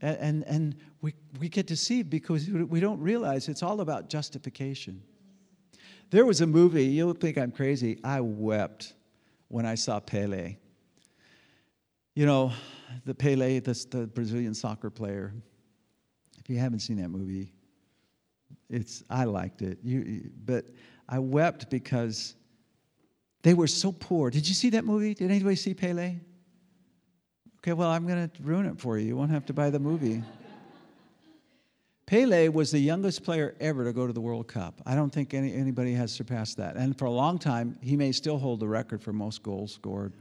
And, and, and we, we get deceived because we don't realize it's all about justification. There was a movie, you'll think I'm crazy. I wept when I saw Pele. You know, the Pele, the, the Brazilian soccer player. If you haven't seen that movie, it's I liked it. You, but I wept because they were so poor. Did you see that movie? Did anybody see Pele? Okay, well, I'm going to ruin it for you. You won't have to buy the movie. Pele was the youngest player ever to go to the World Cup. I don't think any, anybody has surpassed that. And for a long time, he may still hold the record for most goals scored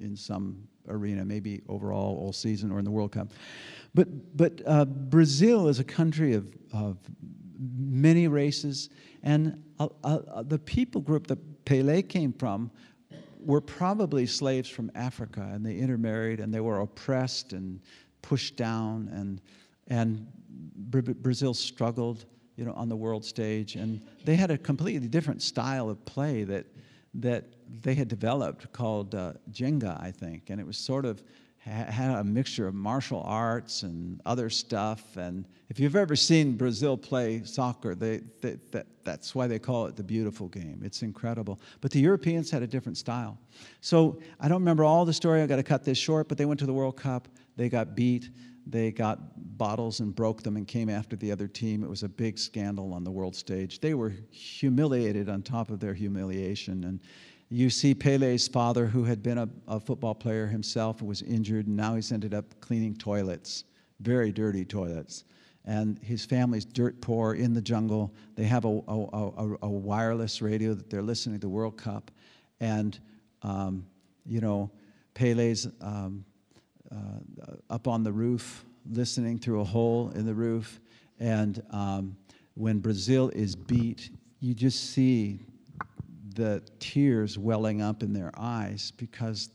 in some arena, maybe overall all season or in the World Cup. But, but uh, Brazil is a country of, of many races, and uh, uh, the people group that Pele came from were probably slaves from Africa, and they intermarried, and they were oppressed and pushed down, and, and Brazil struggled, you know, on the world stage, and they had a completely different style of play that that they had developed called uh, ginga, I think, and it was sort of had a mixture of martial arts and other stuff. And if you've ever seen Brazil play soccer, they, they, that, that's why they call it the beautiful game. It's incredible. But the Europeans had a different style. So I don't remember all the story. I got to cut this short. But they went to the World Cup. They got beat. They got bottles and broke them and came after the other team. It was a big scandal on the world stage. They were humiliated on top of their humiliation. And you see Pele's father, who had been a, a football player himself, was injured, and now he's ended up cleaning toilets, very dirty toilets. And his family's dirt poor in the jungle. They have a, a, a, a wireless radio that they're listening to the World Cup. And, um, you know, Pele's um, uh, up on the roof, listening through a hole in the roof. And um, when Brazil is beat, you just see the tears welling up in their eyes because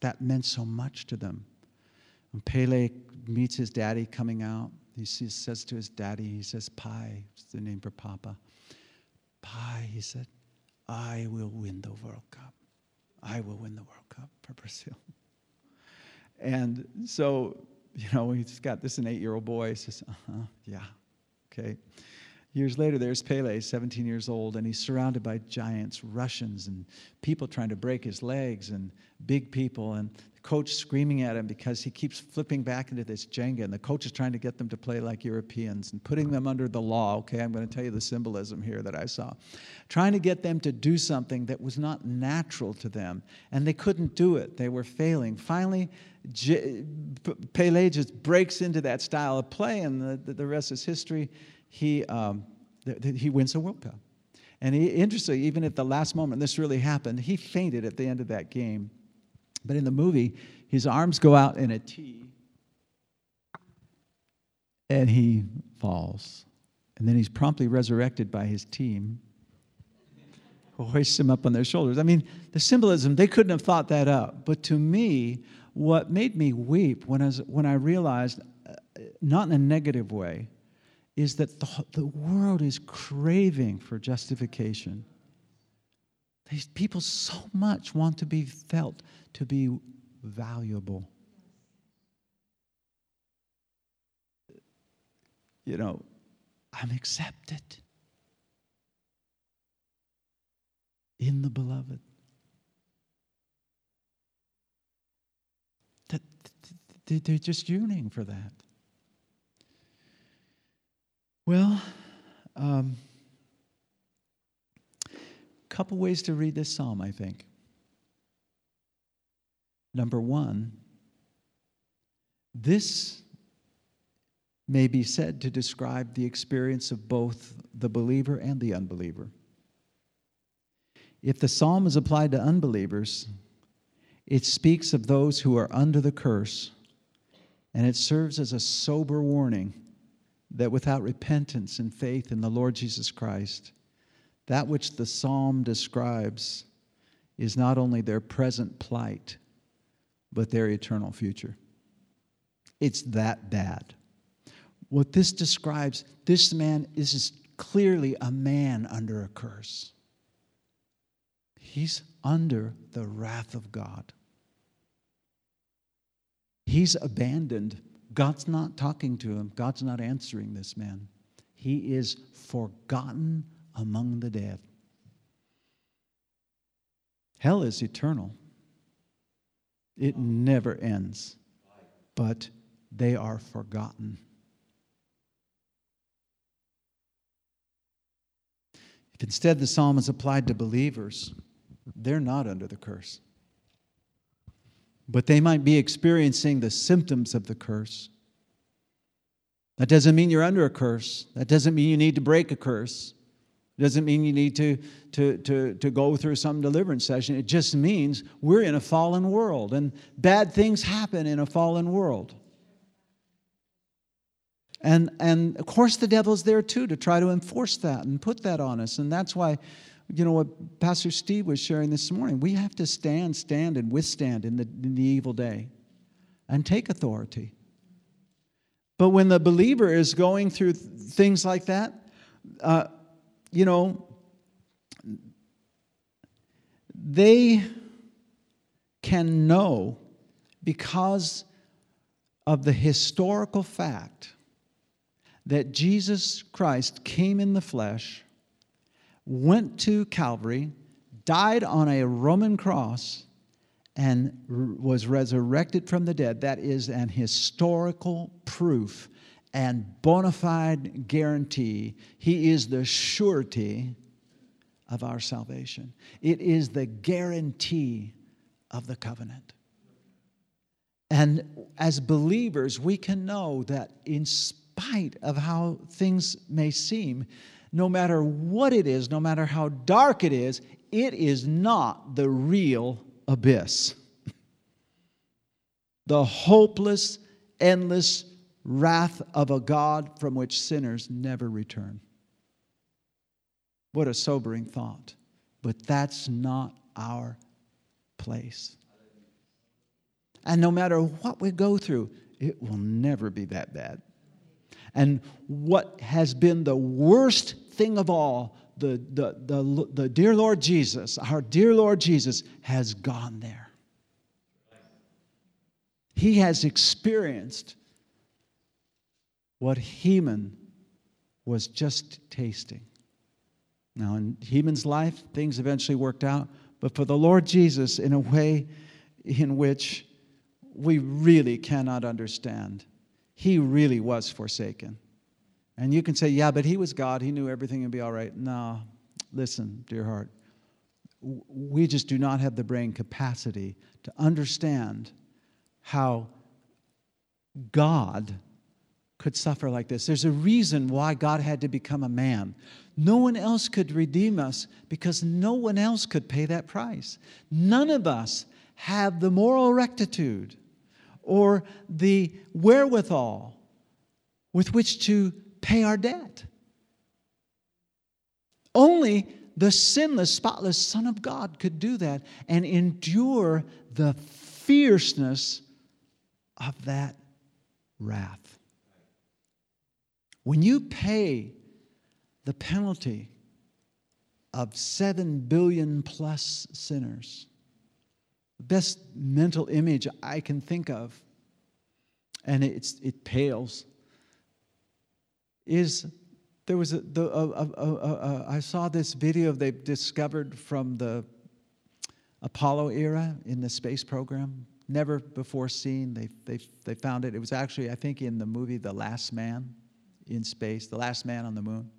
that meant so much to them. When Pele meets his daddy coming out, he says to his daddy, he says, Pai, it's the name for Papa. Pai, he said, I will win the World Cup. I will win the World Cup for Brazil. And so, you know, he's got this an eight year old boy. He says, uh huh, yeah, okay. Years later, there's Pele, 17 years old, and he's surrounded by giants, Russians, and people trying to break his legs, and big people, and the coach screaming at him because he keeps flipping back into this ginga, and the coach is trying to get them to play like Europeans and putting them under the law. Okay, I'm going to tell you the symbolism here that I saw. Trying to get them to do something that was not natural to them, and they couldn't do it. They were failing. Finally, Pele just breaks into that style of play, and the, the rest is history he, um, th- th- he wins the World Cup. And he, interestingly, even at the last moment this really happened, he fainted at the end of that game. But in the movie, his arms go out in a T and he falls. And then he's promptly resurrected by his team who hoists him up on their shoulders. I mean, the symbolism, they couldn't have thought that up. But to me, what made me weep when I, was, when I realized, uh, not in a negative way, is that the, the world is craving for justification. These people so much want to be felt to be valuable. You know, I'm accepted in the beloved. That they're just yearning for that. Well, a um, couple ways to read this psalm, I think. Number one, this may be said to describe the experience of both the believer and the unbeliever. If the psalm is applied to unbelievers, it speaks of those who are under the curse, and it serves as a sober warning that without repentance and faith in the Lord Jesus Christ, that which the psalm describes is not only their present plight, but their eternal future. It's that bad. what this describes, this man is clearly a man under a curse. He's under the wrath of God. He's abandoned. God's not talking to him, God's not answering this man. He is forgotten among the dead. Hell is eternal, it never ends, but they are forgotten. If instead the psalm is applied to believers, they're not under the curse. But they might be experiencing the symptoms of the curse. That doesn't mean you're under a curse. That doesn't mean you need to break a curse. It doesn't mean you need to, to, to, to go through some deliverance session. It just means we're in a fallen world and bad things happen in a fallen world. And, and of course, the devil's there too to try to enforce that and put that on us. And that's why, you know, what Pastor Steve was sharing this morning, we have to stand, stand, and withstand in the, in the evil day and take authority. But when the believer is going through things like that, uh, you know, they can know because of the historical fact that Jesus Christ came in the flesh, went to Calvary, died on a Roman cross, and was resurrected from the dead. That is an historical proof and bona fide guarantee. He is the surety of our salvation, it is the guarantee of the covenant. And as believers, we can know that in spite of how things may seem, no matter what it is, no matter how dark it is, it is not the real abyss. the hopeless, endless wrath of a God from which sinners never return. What a sobering thought. But that's not our place. And no matter what we go through, it will never be that bad. And what has been the worst thing of all, the, the, the, the dear Lord Jesus, our dear Lord Jesus, has gone there. He has experienced what Heman was just tasting. Now, in Heman's life, things eventually worked out, but for the Lord Jesus, in a way in which we really cannot understand, he really was forsaken. And you can say, yeah, but he was God. He knew everything would be all right. No, listen, dear heart. We just do not have the brain capacity to understand how God could suffer like this. There's a reason why God had to become a man. No one else could redeem us because no one else could pay that price. None of us have the moral rectitude or the wherewithal with which to pay our debt. Only the sinless, spotless Son of God could do that and endure the fierceness of that wrath. When you pay the penalty of seven billion plus sinners, best mental image I can think of, and it's, it pales, is there was a, the, a, a, I saw this video they've discovered from the Apollo era in the space program. Never before seen. They, they, they found it. It was actually, I think, in the movie The Last Man in space, The Last Man on the Moon.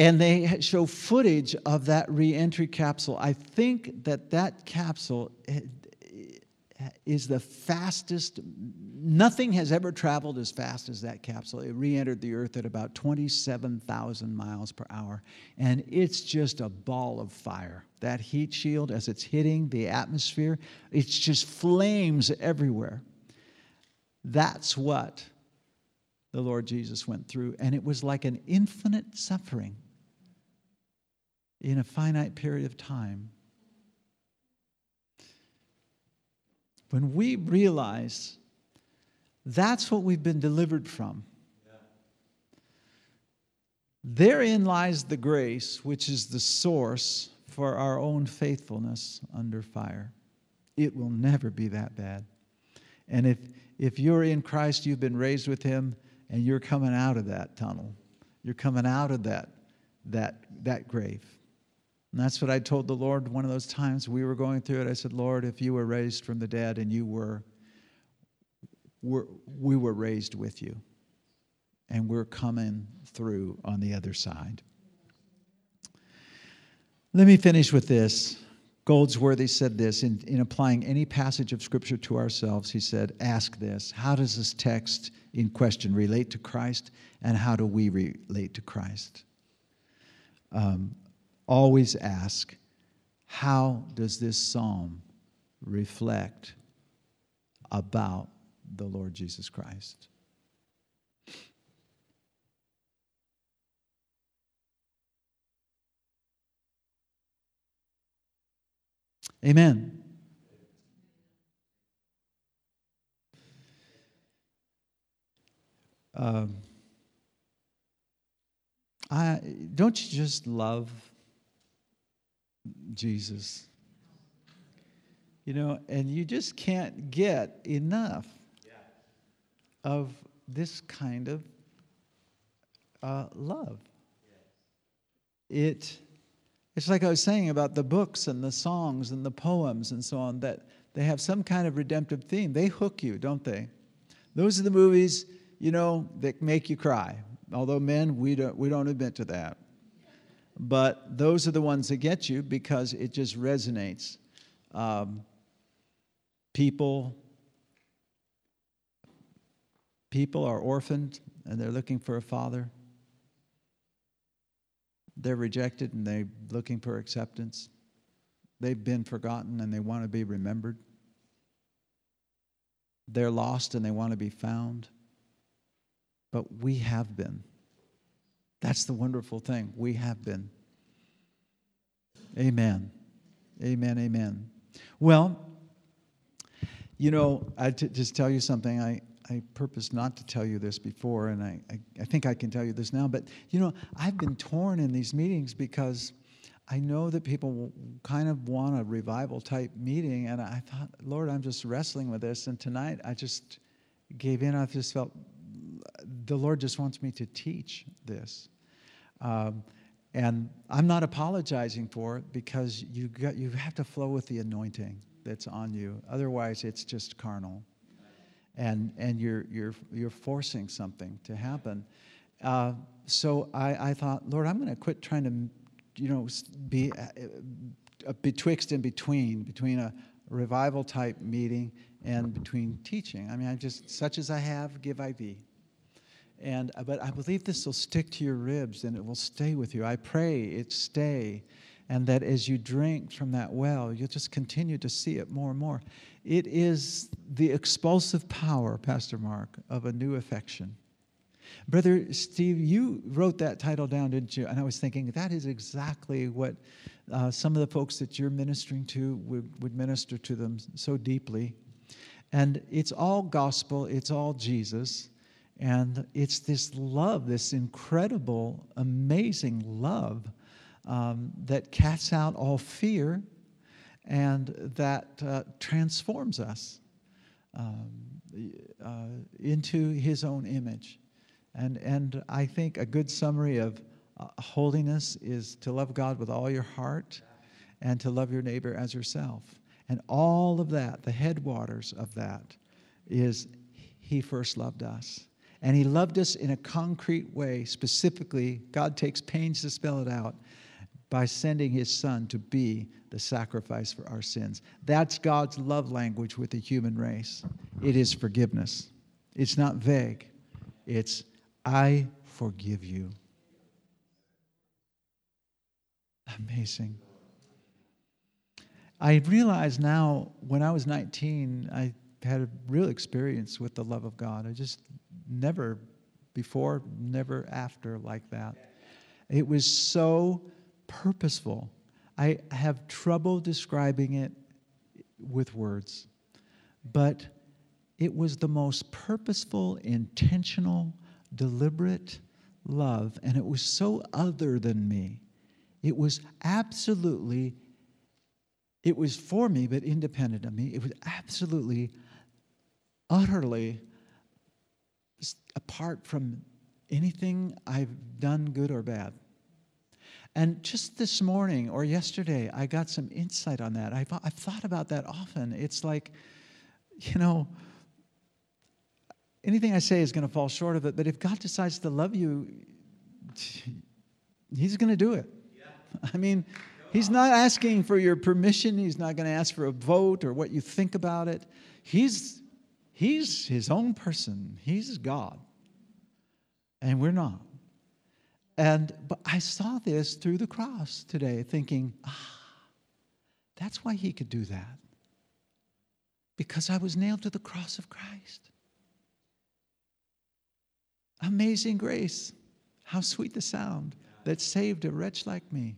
And they show footage of that reentry capsule. I think that that capsule eh, is the fastest, nothing has ever traveled as fast as that capsule. It re entered the Earth at about 27,000 miles per hour, and it's just a ball of fire. That heat shield, as it's hitting the atmosphere, it's just flames everywhere. That's what the Lord Jesus went through, and it was like an infinite suffering in a finite period of time. When we realize That's what we've been delivered from. Therein lies the grace, which is the source for our own faithfulness under fire. It will never be that bad. And if, if you're in Christ, you've been raised with Him, and you're coming out of that tunnel. You're coming out of that, that, that grave. And that's what I told the Lord one of those times we were going through it. I said, Lord, if you were raised from the dead and you were, were we were raised with you, and we're coming through on the other side. Let me finish with this. Goldsworthy said this in, in applying any passage of Scripture to ourselves. He said, Ask this How does this text in question relate to Christ, and how do we relate to Christ? Um, always ask, How does this psalm reflect about the Lord Jesus Christ? Amen. Um, I, don't you just love Jesus? You know, and you just can't get enough of this kind of uh, love. It it's like I was saying about the books and the songs and the poems and so on, that they have some kind of redemptive theme. They hook you, don't they? Those are the movies, you know, that make you cry. Although men, we don't, we don't admit to that. But those are the ones that get you because it just resonates. Um, people, people are orphaned and they're looking for a father they're rejected and they're looking for acceptance. They've been forgotten and they want to be remembered. They're lost and they want to be found. But we have been. That's the wonderful thing. We have been. Amen. Amen. Amen. Well, you know, I t- just tell you something. I, I purpose not to tell you this before, and I, I, I, think I can tell you this now, but you know, I've been torn in these meetings because I know that people kind of want a revival type meeting, and I thought, Lord, I'm just wrestling with this. And tonight I just gave in. I just felt the Lord just wants me to teach this. Um, and I'm not apologizing for it because you, got, you have to flow with the anointing that's on you. Otherwise, it's just carnal and, and you're, you're, you're forcing something to happen. Uh, so I, I thought, Lord, I'm going to quit trying to, you know, be uh, betwixt and between, between a revival type meeting and between teaching. I mean, I just, such as I have, give I thee. And, uh, but I believe this will stick to your ribs and it will stay with you. I pray it stay and that as you drink from that well, you'll just continue to see it more and more. It is the expulsive power, Pastor Mark, of a new affection. Brother Steve, you wrote that title down, didn't you? And I was thinking that is exactly what uh, some of the folks that you're ministering to would, would minister to them so deeply. And it's all gospel, it's all Jesus. And it's this love, this incredible, amazing love um, that casts out all fear and that uh, transforms us um, uh, into his own image. And, and I think a good summary of uh, holiness is to love God with all your heart and to love your neighbor as yourself. And all of that, the headwaters of that, is He first loved us. And He loved us in a concrete way. Specifically, God takes pains to spell it out by sending his son to be the sacrifice for our sins. That's God's love language with the human race. It is forgiveness. It's not vague, it's, I forgive you. Amazing. I realize now, when I was 19, I had a real experience with the love of God. I just never before, never after like that. It was so purposeful. I have trouble describing it with words, but it was the most purposeful, intentional, deliberate love, and it was so other than me. It was absolutely, it was for me, but independent of me. It was absolutely, utterly apart from anything I've done, good or bad. And just this morning or yesterday, I got some insight on that. I've, I've thought about that often. It's like, you know, anything I say is going to fall short of it, but if God decides to love you, He's going to do it. I mean, He's not asking for your permission. He's not going to ask for a vote or what you think about it. He's, he's His own person, He's God. And we're not. And but I saw this through the cross today, thinking, ah, that's why he could do that. Because I was nailed to the cross of Christ. Amazing grace. How sweet the sound that saved a wretch like me.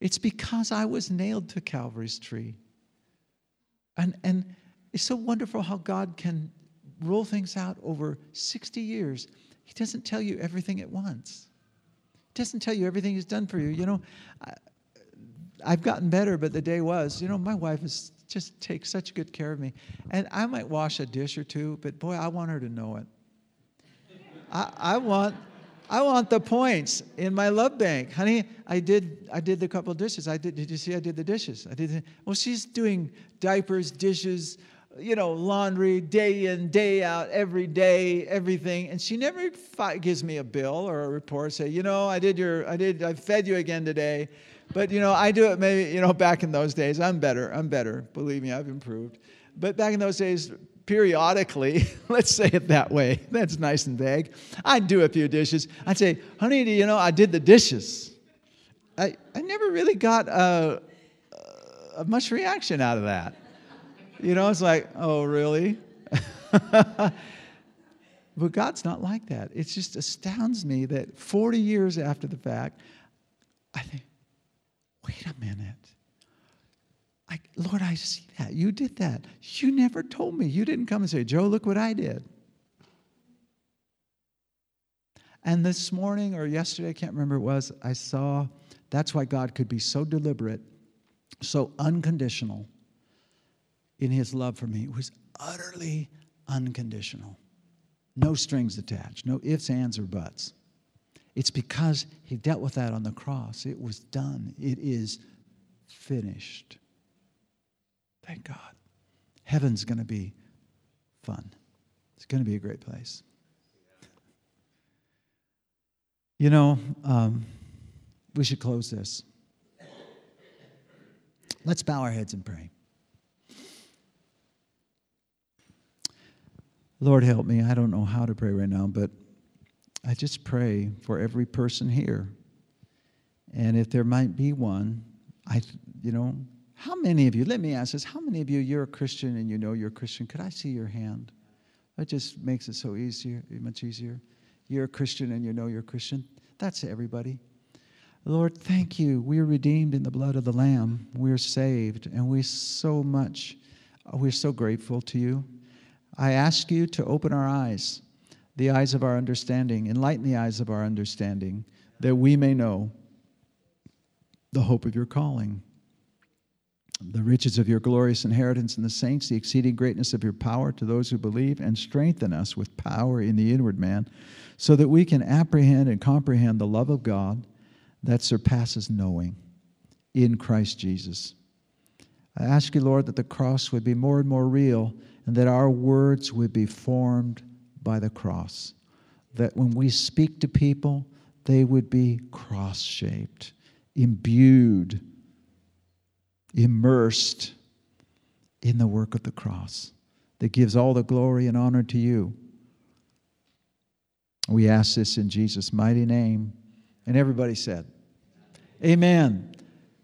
It's because I was nailed to Calvary's tree. And, and it's so wonderful how God can roll things out over 60 years. He doesn't tell you everything at once He doesn't tell you everything he's done for you. You know, I, I've gotten better, but the day was, you know, my wife is just takes such good care of me. And I might wash a dish or two, but boy, I want her to know it. I, I want I want the points in my love bank. Honey, I did I did the couple dishes. I did did you see I did the dishes? I did the, well she's doing diapers, dishes, you know, laundry day in, day out, every day, everything. And she never fi- gives me a bill or a report, say, you know, I did your, I did, I fed you again today. But, you know, I do it maybe, you know, back in those days. I'm better. I'm better. Believe me, I've improved. But back in those days, periodically, let's say it that way. That's nice and vague. I'd do a few dishes. I'd say, honey, do you know, I did the dishes. I, I never really got a, a much reaction out of that. You know, it's like, oh, really? but God's not like that. It just astounds me that 40 years after the fact, I think, wait a minute. I, Lord, I see that. You did that. You never told me. You didn't come and say, Joe, look what I did. And this morning or yesterday, I can't remember it was, I saw that's why God could be so deliberate, so unconditional in his love for me it was utterly unconditional. No strings attached, no ifs, ands, or buts. It's because he dealt with that on the cross. It was done, it is finished. Thank God. Heaven's going to be fun, it's going to be a great place. You know, um, we should close this. Let's bow our heads and pray. Lord, help me. I don't know how to pray right now, but I just pray for every person here. And if there might be one, I, you know, how many of you, let me ask this, how many of you, you're a Christian and you know you're a Christian? Could I see your hand? That just makes it so easier, much easier. You're a Christian and you know you're a Christian. That's everybody. Lord, thank you. We're redeemed in the blood of the Lamb. We're saved, and we so much, we're so grateful to you. I ask you to open our eyes, the eyes of our understanding, enlighten the eyes of our understanding, that we may know the hope of your calling, the riches of your glorious inheritance in the saints, the exceeding greatness of your power to those who believe, and strengthen us with power in the inward man, so that we can apprehend and comprehend the love of God that surpasses knowing in Christ Jesus. I ask you, Lord, that the cross would be more and more real and that our words would be formed by the cross. That when we speak to people, they would be cross shaped, imbued, immersed in the work of the cross that gives all the glory and honor to you. We ask this in Jesus' mighty name. And everybody said, Amen.